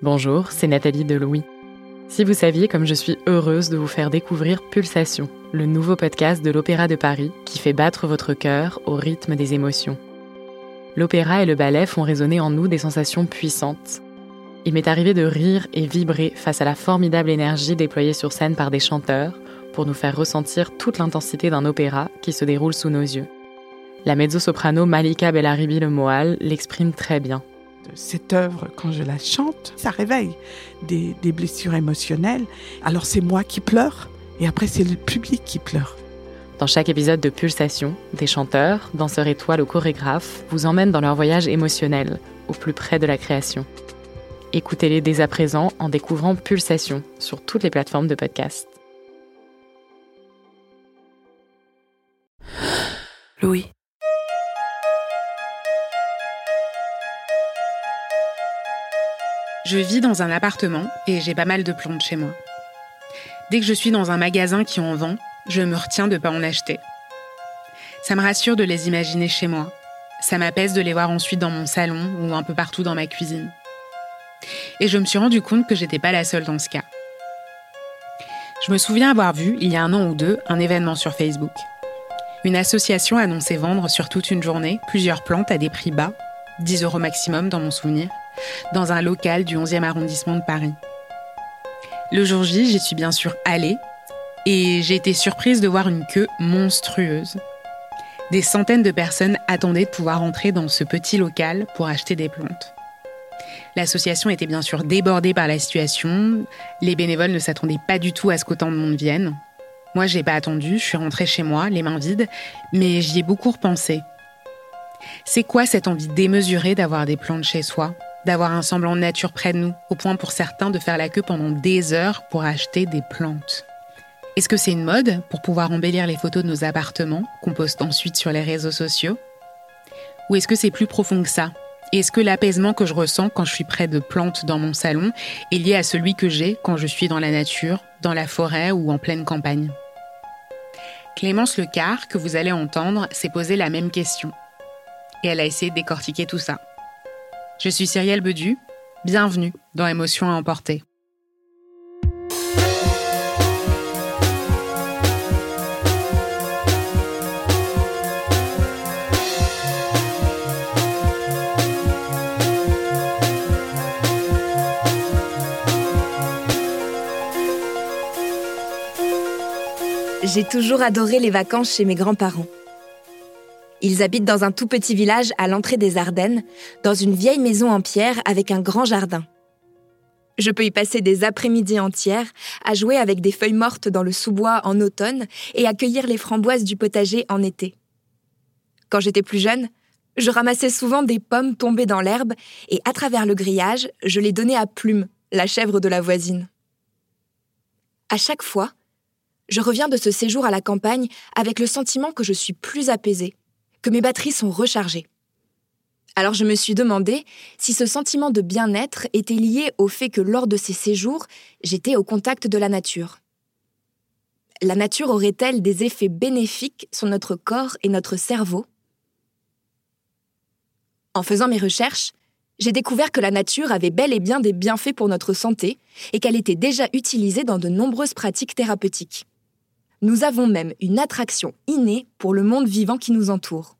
Bonjour, c'est Nathalie Delouis. Si vous saviez comme je suis heureuse de vous faire découvrir Pulsation, le nouveau podcast de l'Opéra de Paris qui fait battre votre cœur au rythme des émotions. L'opéra et le ballet font résonner en nous des sensations puissantes. Il m'est arrivé de rire et vibrer face à la formidable énergie déployée sur scène par des chanteurs pour nous faire ressentir toute l'intensité d'un opéra qui se déroule sous nos yeux. La mezzo-soprano Malika Bellaribi Le Moal l'exprime très bien cette œuvre, quand je la chante, ça réveille des, blessures émotionnelles. Alors c'est moi qui pleure et après c'est le public qui pleure. Dans chaque épisode de Pulsation, des chanteurs, danseurs étoiles ou chorégraphes vous emmènent dans leur voyage émotionnel, au plus près de la création. Écoutez-les dès à présent en découvrant Pulsation sur toutes les plateformes de podcast. Louis. Je vis dans un appartement et j'ai pas mal de plantes chez moi. Dès que je suis dans un magasin qui en vend, je me retiens de pas en acheter. Ça me rassure de les imaginer chez moi. Ça m'apaise de les voir ensuite dans mon salon ou un peu partout dans ma cuisine. Et je me suis rendu compte que j'étais pas la seule dans ce cas. Je me souviens avoir vu, il y a un an ou deux, un événement sur Facebook. Une association annonçait vendre sur toute une journée plusieurs plantes à des prix bas, 10 euros maximum dans mon souvenir, dans un local du 11e arrondissement de Paris. Le jour J, j'y suis bien sûr allée et j'ai été surprise de voir une queue monstrueuse. Des centaines de personnes attendaient de pouvoir entrer dans ce petit local pour acheter des plantes. L'association était bien sûr débordée par la situation. Les bénévoles ne s'attendaient pas du tout à ce qu'autant de monde vienne. Moi, j'ai pas attendu, je suis rentrée chez moi, les mains vides, mais j'y ai beaucoup repensé. C'est quoi cette envie démesurée d'avoir des plantes chez soi? D'avoir un semblant de nature près de nous, au point pour certains de faire la queue pendant des heures pour acheter des plantes. Est-ce que c'est une mode pour pouvoir embellir les photos de nos appartements qu'on poste ensuite sur les réseaux sociaux? Ou est-ce que c'est plus profond que ça? Est-ce que l'apaisement que je ressens quand je suis près de plantes dans mon salon est lié à celui que j'ai quand je suis dans la nature, dans la forêt ou en pleine campagne? Clémence Lecar, que vous allez entendre, s'est posé la même question. Et elle a essayé de décortiquer tout ça. Je suis Cyrielle Bedu. Bienvenue dans Émotions à emporter. J'ai toujours adoré les vacances chez mes grands-parents. Ils habitent dans un tout petit village à l'entrée des Ardennes, dans une vieille maison en pierre avec un grand jardin. Je peux y passer des après-midi entières à jouer avec des feuilles mortes dans le sous-bois en automne et à cueillir les framboises du potager en été. Quand j'étais plus jeune, je ramassais souvent des pommes tombées dans l'herbe et à travers le grillage, je les donnais à Plume, la chèvre de la voisine. À chaque fois, je reviens de ce séjour à la campagne avec le sentiment que je suis plus apaisée, que mes batteries sont rechargées. Alors je me suis demandé si ce sentiment de bien-être était lié au fait que lors de ces séjours, j'étais au contact de la nature. La nature aurait-elle des effets bénéfiques sur notre corps et notre cerveau? En faisant mes recherches, j'ai découvert que la nature avait bel et bien des bienfaits pour notre santé et qu'elle était déjà utilisée dans de nombreuses pratiques thérapeutiques. Nous avons même une attraction innée pour le monde vivant qui nous entoure.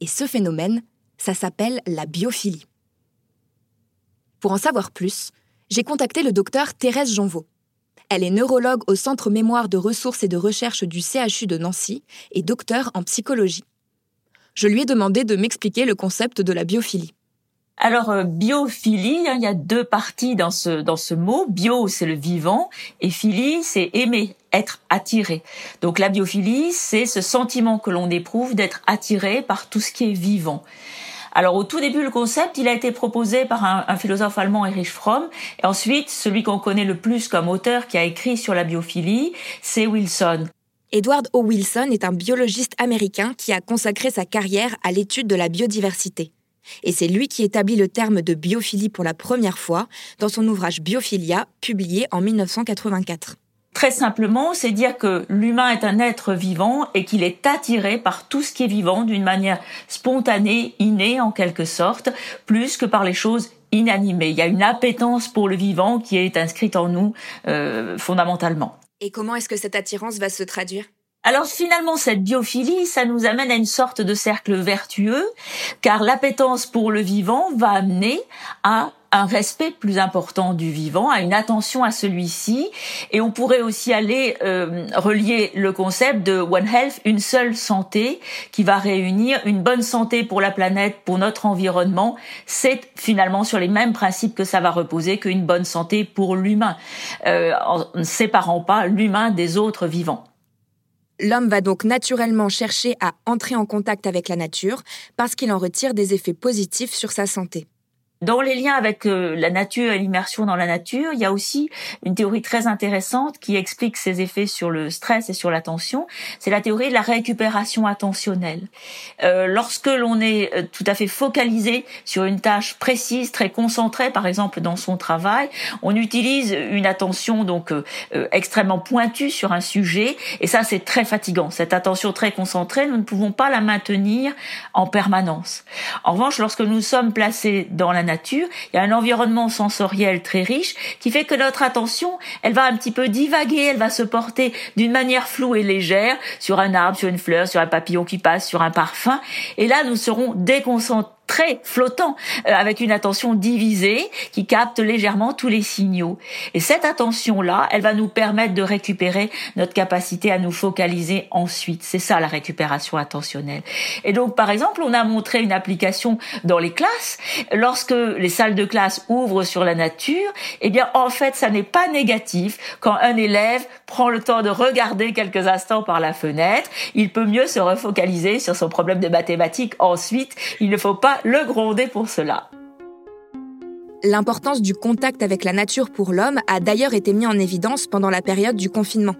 Et ce phénomène, ça s'appelle la biophilie. Pour en savoir plus, j'ai contacté le docteur Thérèse Jonvaux. Elle est neurologue au Centre Mémoire de ressources et de recherche du CHU de Nancy et docteur en psychologie. Je lui ai demandé de m'expliquer le concept de la biophilie. Alors euh, biophilie, hein, il y a deux parties dans ce dans ce mot. Bio, c'est le vivant, et philie, c'est aimer, être attiré. Donc la biophilie, c'est ce sentiment que l'on éprouve d'être attiré par tout ce qui est vivant. Alors au tout début, le concept, il a été proposé par un, philosophe allemand, Erich Fromm, et ensuite celui qu'on connaît le plus comme auteur qui a écrit sur la biophilie, c'est Wilson. Edward O. Wilson est un biologiste américain qui a consacré sa carrière à l'étude de la biodiversité. Et c'est lui qui établit le terme de biophilie pour la première fois dans son ouvrage Biophilia, publié en 1984. Très simplement, c'est dire que l'humain est un être vivant et qu'il est attiré par tout ce qui est vivant d'une manière spontanée, innée en quelque sorte, plus que par les choses inanimé. Il y a une appétence pour le vivant qui est inscrite en nous euh, fondamentalement. Et comment est-ce que cette attirance va se traduire? Alors finalement, cette biophilie, ça nous amène à une sorte de cercle vertueux, car l'appétence pour le vivant va amener à un respect plus important du vivant, à une attention à celui-ci, et on pourrait aussi aller euh, relier le concept de One Health, une seule santé, qui va réunir une bonne santé pour la planète, pour notre environnement. C'est finalement sur les mêmes principes que ça va reposer qu'une bonne santé pour l'humain, euh, en ne séparant pas l'humain des autres vivants. L'homme va donc naturellement chercher à entrer en contact avec la nature parce qu'il en retire des effets positifs sur sa santé. Dans les liens avec euh, la nature et l'immersion dans la nature, il y a aussi une théorie très intéressante qui explique ses effets sur le stress et sur l'attention. C'est la théorie de la récupération attentionnelle. Euh, lorsque l'on est euh, tout à fait focalisé sur une tâche précise, très concentrée, par exemple dans son travail, on utilise une attention donc extrêmement pointue sur un sujet, et ça c'est très fatigant. Cette attention très concentrée, nous ne pouvons pas la maintenir en permanence. En revanche, lorsque nous sommes placés dans la nature, il y a un environnement sensoriel très riche qui fait que notre attention, elle va un petit peu divaguer, elle va se porter d'une manière floue et légère sur un arbre, sur une fleur, sur un papillon qui passe, sur un parfum. Et là, nous serons déconcentrés très flottant, euh, avec une attention divisée qui capte légèrement tous les signaux. Et cette attention-là, elle va nous permettre de récupérer notre capacité à nous focaliser ensuite. C'est ça la récupération attentionnelle. Et donc, par exemple, on a montré une application dans les classes. Lorsque les salles de classe ouvrent sur la nature, eh bien, en fait, ça n'est pas négatif quand un élève prend le temps de regarder quelques instants par la fenêtre. Il peut mieux se refocaliser sur son problème de mathématiques ensuite. Il ne faut pas le gronder pour cela. L'importance du contact avec la nature pour l'homme a d'ailleurs été mis en évidence pendant la période du confinement.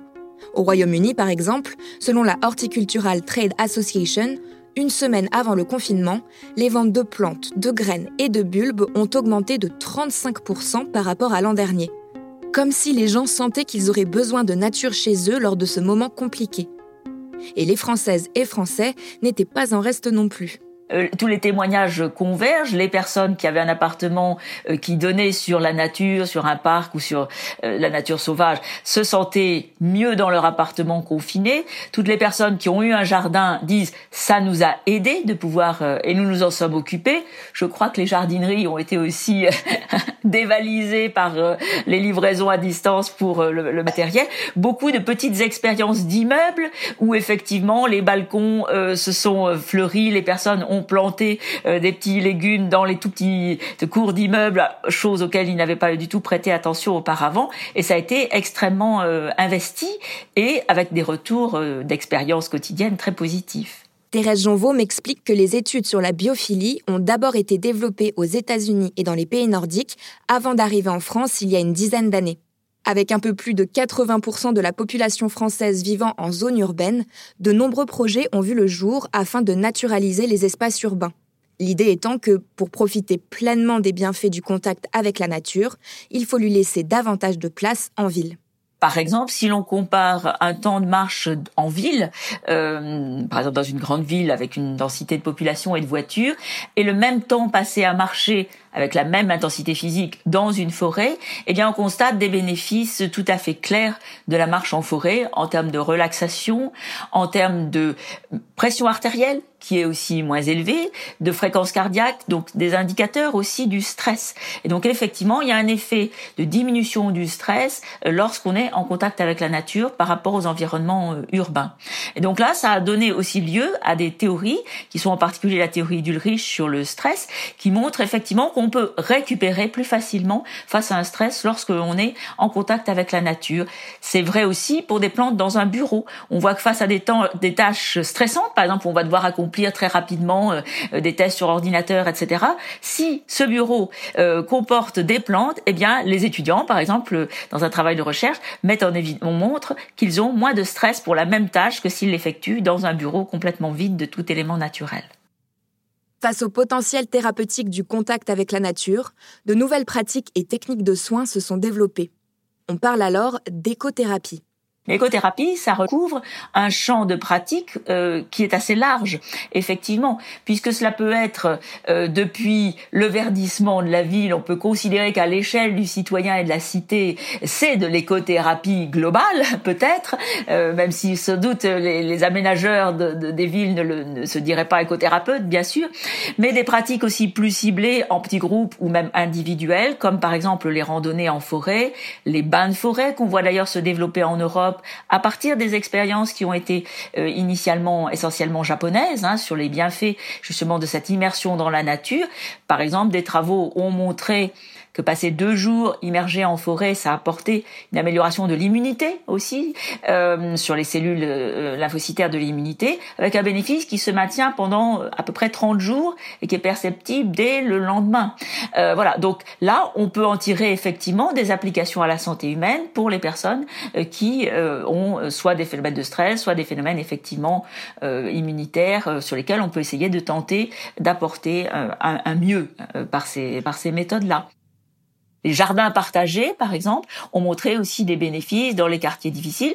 Au Royaume-Uni, par exemple, selon la Horticultural Trade Association, une semaine avant le confinement, les ventes de plantes, de graines et de bulbes ont augmenté de 35% par rapport à l'an dernier. Comme si les gens sentaient qu'ils auraient besoin de nature chez eux lors de ce moment compliqué. Et les Françaises et Français n'étaient pas en reste non plus. Euh, tous les témoignages convergent. Les personnes qui avaient un appartement euh, qui donnait sur la nature, sur un parc ou sur euh, la nature sauvage, se sentaient mieux dans leur appartement confiné. Toutes les personnes qui ont eu un jardin disent ça nous a aidé de pouvoir et nous nous en sommes occupés. Je crois que les jardineries ont été aussi dévalisées par les livraisons à distance pour le, le, matériel. Beaucoup de petites expériences d'immeubles où effectivement les balcons se sont fleuris, les personnes ont planté euh, des petits légumes dans les tout petits cours d'immeubles, chose auxquelles ils n'avaient pas du tout prêté attention auparavant. Et ça a été extrêmement euh, investi et avec des retours euh, d'expérience quotidienne très positifs. Thérèse Jonvaux m'explique que les études sur la biophilie ont d'abord été développées aux États-Unis et dans les pays nordiques avant d'arriver en France il y a une dizaine d'années. Avec un peu plus de 80% de la population française vivant en zone urbaine, de nombreux projets ont vu le jour afin de naturaliser les espaces urbains. L'idée étant que, pour profiter pleinement des bienfaits du contact avec la nature, il faut lui laisser davantage de place en ville. Par exemple, si l'on compare un temps de marche en ville, euh, par exemple dans une grande ville avec une densité de population et de voitures, et le même temps passé à marcher avec la même intensité physique dans une forêt, eh bien on constate des bénéfices tout à fait clairs de la marche en forêt en termes de relaxation, en termes de pression artérielle qui est aussi moins élevée, de fréquence cardiaque, donc des indicateurs aussi du stress. Et donc effectivement, il y a un effet de diminution du stress euh, lorsqu'on est en contact avec la nature par rapport aux environnements euh, urbains. Et donc là, ça a donné aussi lieu à des théories, qui sont en particulier la théorie d'Ulrich sur le stress, qui montre effectivement qu'on peut récupérer plus facilement face à un stress lorsque l'on est en contact avec la nature. C'est vrai aussi pour des plantes dans un bureau. On voit que face à des, temps, des tâches stressantes, par exemple, on va devoir accompagner très rapidement euh, euh, des tests sur ordinateur, etc. Si ce bureau euh, comporte des plantes, eh bien les étudiants, par exemple, dans un travail de recherche, mettent en évidence, on montre qu'ils ont moins de stress pour la même tâche que s'ils l'effectuent dans un bureau complètement vide de tout élément naturel. Face au potentiel thérapeutique du contact avec la nature, de nouvelles pratiques et techniques de soins se sont développées. On parle alors d'écothérapie L'écothérapie, ça recouvre un champ de pratique euh, qui est assez large, effectivement, puisque cela peut être euh, depuis le verdissement de la ville, on peut considérer qu'à l'échelle du citoyen et de la cité, c'est de l'écothérapie globale, peut-être, euh, même si sans doute les, les aménageurs de, des villes ne, le, ne se diraient pas écothérapeutes, bien sûr, mais des pratiques aussi plus ciblées en petits groupes ou même individuelles, comme par exemple les randonnées en forêt, les bains de forêt qu'on voit d'ailleurs se développer en Europe à partir des expériences qui ont été euh, initialement essentiellement japonaises hein, sur les bienfaits justement de cette immersion dans la nature. Par exemple, des travaux ont montré que passer deux jours immergés en forêt, ça a apporté une amélioration de l'immunité aussi euh, sur les cellules euh, lymphocytaires de l'immunité, avec un bénéfice qui se maintient pendant euh, à peu près 30 jours et qui est perceptible dès le lendemain. Euh, voilà, donc là, on peut en tirer effectivement des applications à la santé humaine pour les personnes euh, qui ont soit des phénomènes de stress, soit des phénomènes effectivement immunitaires sur lesquels on peut essayer de tenter d'apporter un, un, mieux par ces, par ces méthodes-là. Les jardins partagés, par exemple, ont montré aussi des bénéfices dans les quartiers difficiles.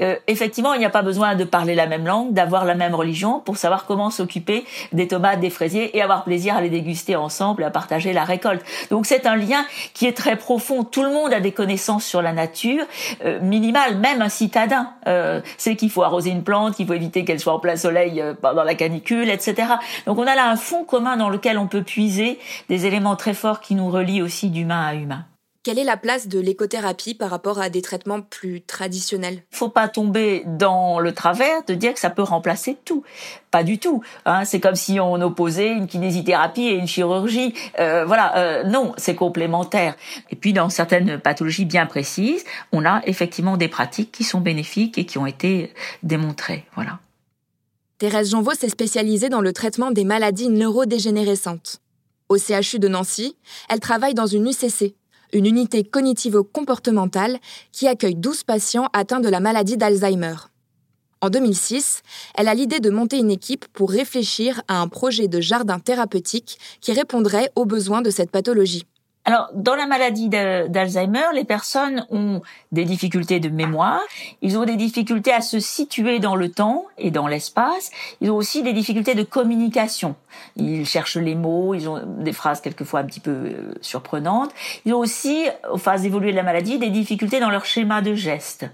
Euh, effectivement, il n'y a pas besoin de parler la même langue, d'avoir la même religion pour savoir comment s'occuper des tomates, des fraisiers et avoir plaisir à les déguster ensemble, à partager la récolte. Donc c'est un lien qui est très profond. Tout le monde a des connaissances sur la nature, euh, minimales, même un citadin euh, sait qu'il faut arroser une plante, qu'il faut éviter qu'elle soit en plein soleil euh, pendant la canicule, etc. Donc on a là un fond commun dans lequel on peut puiser des éléments très forts qui nous relient aussi d'humain à humain. Quelle est la place de l'écothérapie par rapport à des traitements plus traditionnels? Faut pas tomber dans le travers de dire que ça peut remplacer tout. Pas du tout. Hein. C'est comme si on opposait une kinésithérapie et une chirurgie. Euh, voilà, euh, non, c'est complémentaire. Et puis dans certaines pathologies bien précises, on a effectivement des pratiques qui sont bénéfiques et qui ont été démontrées. Voilà. Thérèse Janvaux s'est spécialisée dans le traitement des maladies neurodégénérescentes. Au CHU de Nancy, elle travaille dans une UCC, une unité cognitivo-comportementale qui accueille 12 patients atteints de la maladie d'Alzheimer. En 2006, elle a l'idée de monter une équipe pour réfléchir à un projet de jardin thérapeutique qui répondrait aux besoins de cette pathologie. Alors, dans la maladie d'Alzheimer, les personnes ont des difficultés de mémoire, ils ont des difficultés à se situer dans le temps et dans l'espace, ils ont aussi des difficultés de communication. Ils cherchent les mots, ils ont des phrases quelquefois un petit peu euh, surprenantes. Ils ont aussi, aux phases évoluées de la maladie, des difficultés dans leur schéma de gestes.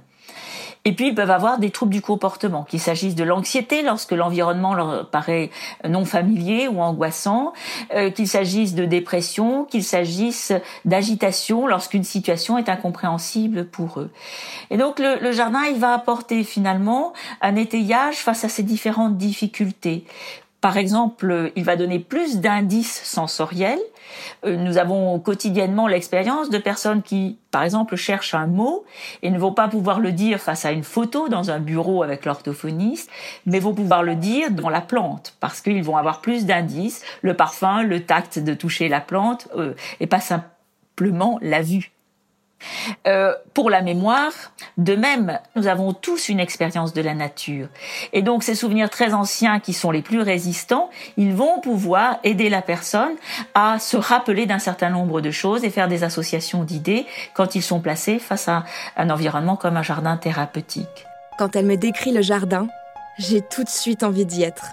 Et puis, ils peuvent avoir des troubles du comportement, qu'il s'agisse de l'anxiété lorsque l'environnement leur paraît non familier ou angoissant, euh, qu'il s'agisse de dépression, qu'il s'agisse d'agitation lorsqu'une situation est incompréhensible pour eux. Et donc, le, le jardin, il va apporter finalement un étayage face à ces différentes difficultés par exemple, il va donner plus d'indices sensoriels. Euh, nous avons quotidiennement l'expérience de personnes qui, par exemple, cherchent un mot et ne vont pas pouvoir le dire face à une photo dans un bureau avec l'orthophoniste, mais vont pouvoir le dire dans la plante parce qu'ils vont avoir plus d'indices, le parfum, le tact de toucher la plante euh, et pas simplement la vue. Euh, pour la mémoire, de même, nous avons tous une expérience de la nature. Et donc ces souvenirs très anciens qui sont les plus résistants, ils vont pouvoir aider la personne à se rappeler d'un certain nombre de choses et faire des associations d'idées quand ils sont placés face à un environnement comme un jardin thérapeutique. Quand elle me décrit le jardin, j'ai tout de suite envie d'y être.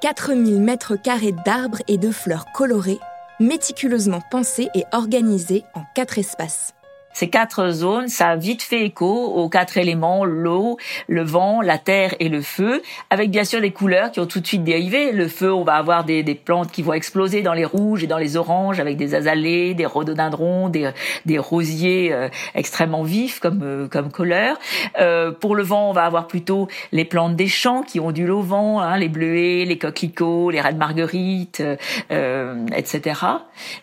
4000 mètres carrés d'arbres et de fleurs colorées, méticuleusement pensés et organisés en quatre espaces. Ces quatre zones, ça a vite fait écho aux quatre éléments, l'eau, le vent, la terre et le feu, avec bien sûr des couleurs qui ont tout de suite dérivé. Le feu, on va avoir des, des plantes qui vont exploser dans les rouges et dans les oranges, avec des azalées, des rhododendrons, des, des rosiers euh, extrêmement vifs comme, euh, comme couleur. Euh, pour le vent, on va avoir plutôt les plantes des champs qui ont du vent, hein, les bleuets, les coquelicots, les reines marguerites, euh, etc.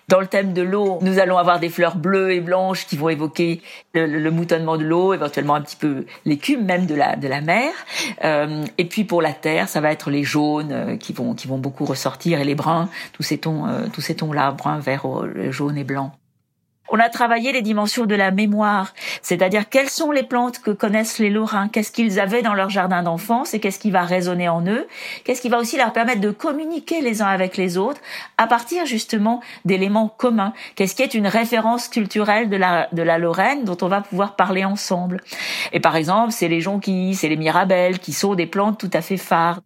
Dans le thème de l'eau, nous allons avoir des fleurs bleues et blanches qui vont évoquer le, moutonnement de l'eau, éventuellement un petit peu l'écume même de la de la mer. Euh, et puis pour la terre, ça va être les jaunes euh, qui vont qui vont beaucoup ressortir et les bruns, tous ces tons euh, tous ces tons là, brun, vert, jaune et blanc. On a travaillé les dimensions de la mémoire, c'est-à-dire quelles sont les plantes que connaissent les Lorrains, qu'est-ce qu'ils avaient dans leur jardin d'enfance et qu'est-ce qui va résonner en eux, qu'est-ce qui va aussi leur permettre de communiquer les uns avec les autres à partir justement d'éléments communs, qu'est-ce qui est une référence culturelle de la, de la Lorraine dont on va pouvoir parler ensemble. Et par exemple, c'est les jonquilles, c'est les mirabelles qui sont des plantes tout à fait phares.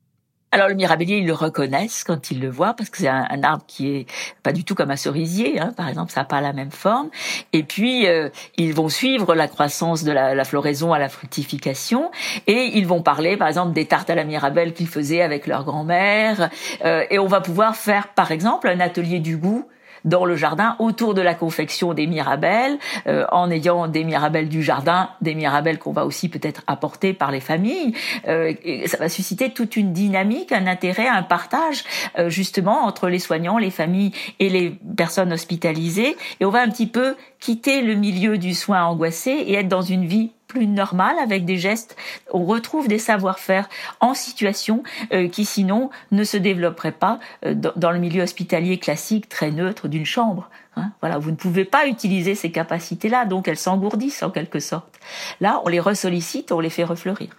Alors le mirabellier, ils le reconnaissent quand ils le voient parce que c'est un, arbre qui est pas du tout comme un cerisier, hein, par exemple, ça n'a pas la même forme. Et puis euh, ils vont suivre la croissance de la, floraison à la fructification et ils vont parler, par exemple, des tartes à la mirabelle qu'ils faisaient avec leur grand-mère. Euh, et on va pouvoir faire, par exemple, un atelier du goût dans le jardin autour de la confection des mirabelles, euh, en ayant des mirabelles du jardin, des mirabelles qu'on va aussi peut-être apporter par les familles. Euh, ça va susciter toute une dynamique, un intérêt, un partage euh, justement entre les soignants, les familles et les personnes hospitalisées. Et on va un petit peu quitter le milieu du soin angoissé et être dans une vie plus normal avec des gestes. On retrouve des savoir-faire en situation euh, qui sinon ne se développeraient pas euh, dans, le milieu hospitalier classique très neutre d'une chambre. Hein. Voilà, vous ne pouvez pas utiliser ces capacités-là, donc elles s'engourdissent en quelque sorte. Là, on les ressollicite, on les fait refleurir.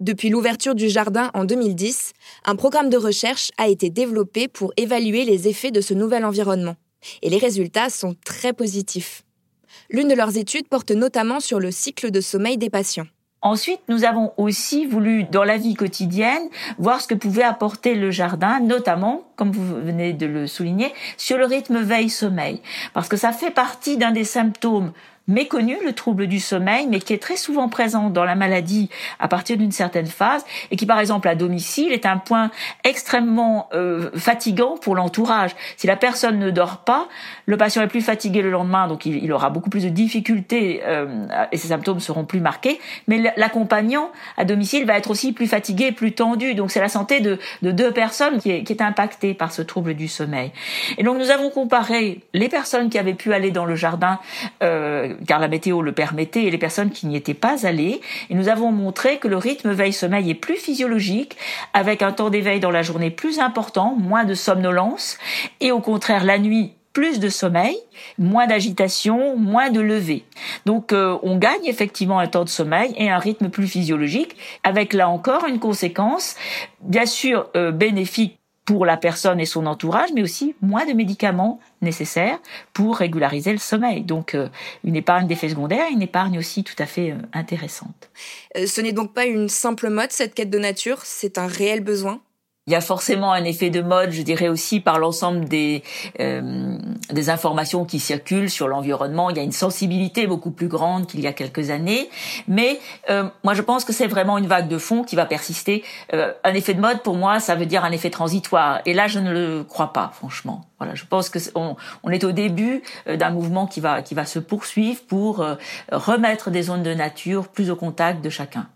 Depuis l'ouverture du jardin en 2010, un programme de recherche a été développé pour évaluer les effets de ce nouvel environnement. Et les résultats sont très positifs. L'une de leurs études porte notamment sur le cycle de sommeil des patients. Ensuite, nous avons aussi voulu, dans la vie quotidienne, voir ce que pouvait apporter le jardin, notamment, comme vous venez de le souligner, sur le rythme veille-sommeil. Parce que ça fait partie d'un des symptômes méconnu, le trouble du sommeil, mais qui est très souvent présent dans la maladie à partir d'une certaine phase et qui, par exemple, à domicile, est un point extrêmement euh, fatigant pour l'entourage. Si la personne ne dort pas, le patient est plus fatigué le lendemain, donc il, aura beaucoup plus de difficultés euh, et ses symptômes seront plus marqués. Mais l'accompagnant à domicile va être aussi plus fatigué, plus tendu. Donc c'est la santé de, de deux personnes qui est, qui est impactée par ce trouble du sommeil. Et donc nous avons comparé les personnes qui avaient pu aller dans le jardin euh, car la météo le permettait, et les personnes qui n'y étaient pas allées. Et nous avons montré que le rythme veille-sommeil est plus physiologique, avec un temps d'éveil dans la journée plus important, moins de somnolence, et au contraire la nuit plus de sommeil, moins d'agitation, moins de lever. Donc euh, on gagne effectivement un temps de sommeil et un rythme plus physiologique, avec là encore une conséquence, bien sûr euh, bénéfique pour la personne et son entourage, mais aussi moins de médicaments nécessaires pour régulariser le sommeil. Donc euh, une épargne d'effets secondaires, une épargne aussi tout à fait euh, intéressante. Euh, ce n'est donc pas une simple mode, cette quête de nature, c'est un réel besoin? Il y a forcément un effet de mode, je dirais aussi par l'ensemble des euh, des informations qui circulent sur l'environnement. Il y a une sensibilité beaucoup plus grande qu'il y a quelques années, mais euh, moi je pense que c'est vraiment une vague de fond qui va persister. Euh, un effet de mode pour moi, ça veut dire un effet transitoire, et là je ne le crois pas, franchement. Voilà, je pense que on, on est au début d'un mouvement qui va qui va se poursuivre pour remettre des zones de nature plus au contact de chacun.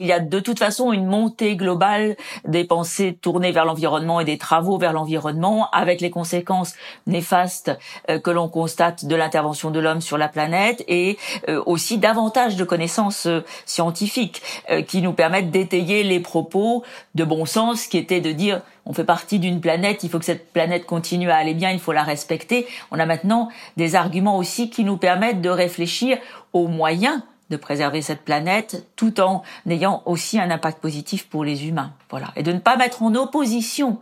Il y a de toute façon une montée globale des pensées tournées vers l'environnement et des travaux vers l'environnement, avec les conséquences néfastes euh, que l'on constate de l'intervention de l'homme sur la planète et euh, aussi davantage de connaissances euh, scientifiques qui nous permettent d'étayer les propos de bon sens qui étaient de dire on fait partie d'une planète, il faut que cette planète continue à aller bien, il faut la respecter. On a maintenant des arguments aussi qui nous permettent de réfléchir aux moyens de préserver cette planète tout en ayant aussi un impact positif pour les humains. Voilà. Et de ne pas mettre en opposition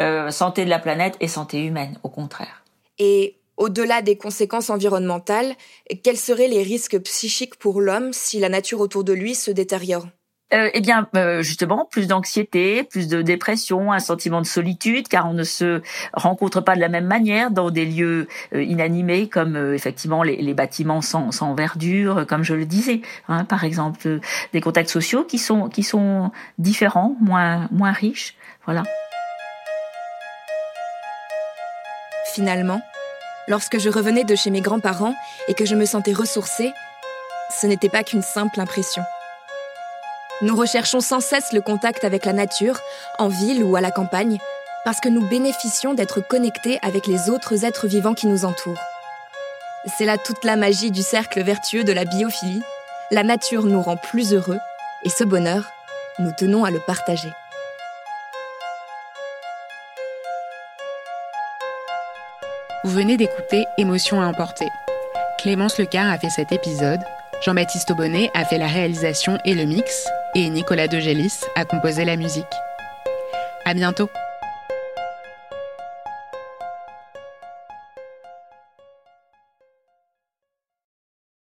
euh, santé de la planète et santé humaine, au contraire. Et au-delà des conséquences environnementales, quels seraient les risques psychiques pour l'homme si la nature autour de lui se détériore? Euh, eh bien, euh, justement, plus d'anxiété, plus de dépression, un sentiment de solitude, car on ne se rencontre pas de la même manière dans des lieux euh, inanimés, comme euh, effectivement les, bâtiments sans, sans, verdure, comme je le disais. Hein, par exemple, des contacts sociaux qui sont qui sont différents, moins moins riches. Voilà. Finalement, lorsque je revenais de chez mes grands-parents et que je me sentais ressourcée, ce n'était pas qu'une simple impression. Nous recherchons sans cesse le contact avec la nature, en ville ou à la campagne, parce que nous bénéficions d'être connectés avec les autres êtres vivants qui nous entourent. C'est là toute la magie du cercle vertueux de la biophilie. La nature nous rend plus heureux, et ce bonheur, nous tenons à le partager. Vous venez d'écouter Émotion à emporter. Clémence Lecar a fait cet épisode, Jean-Baptiste Aubonnet a fait la réalisation et le mix, et Nicolas Degélis a composé la musique. À bientôt!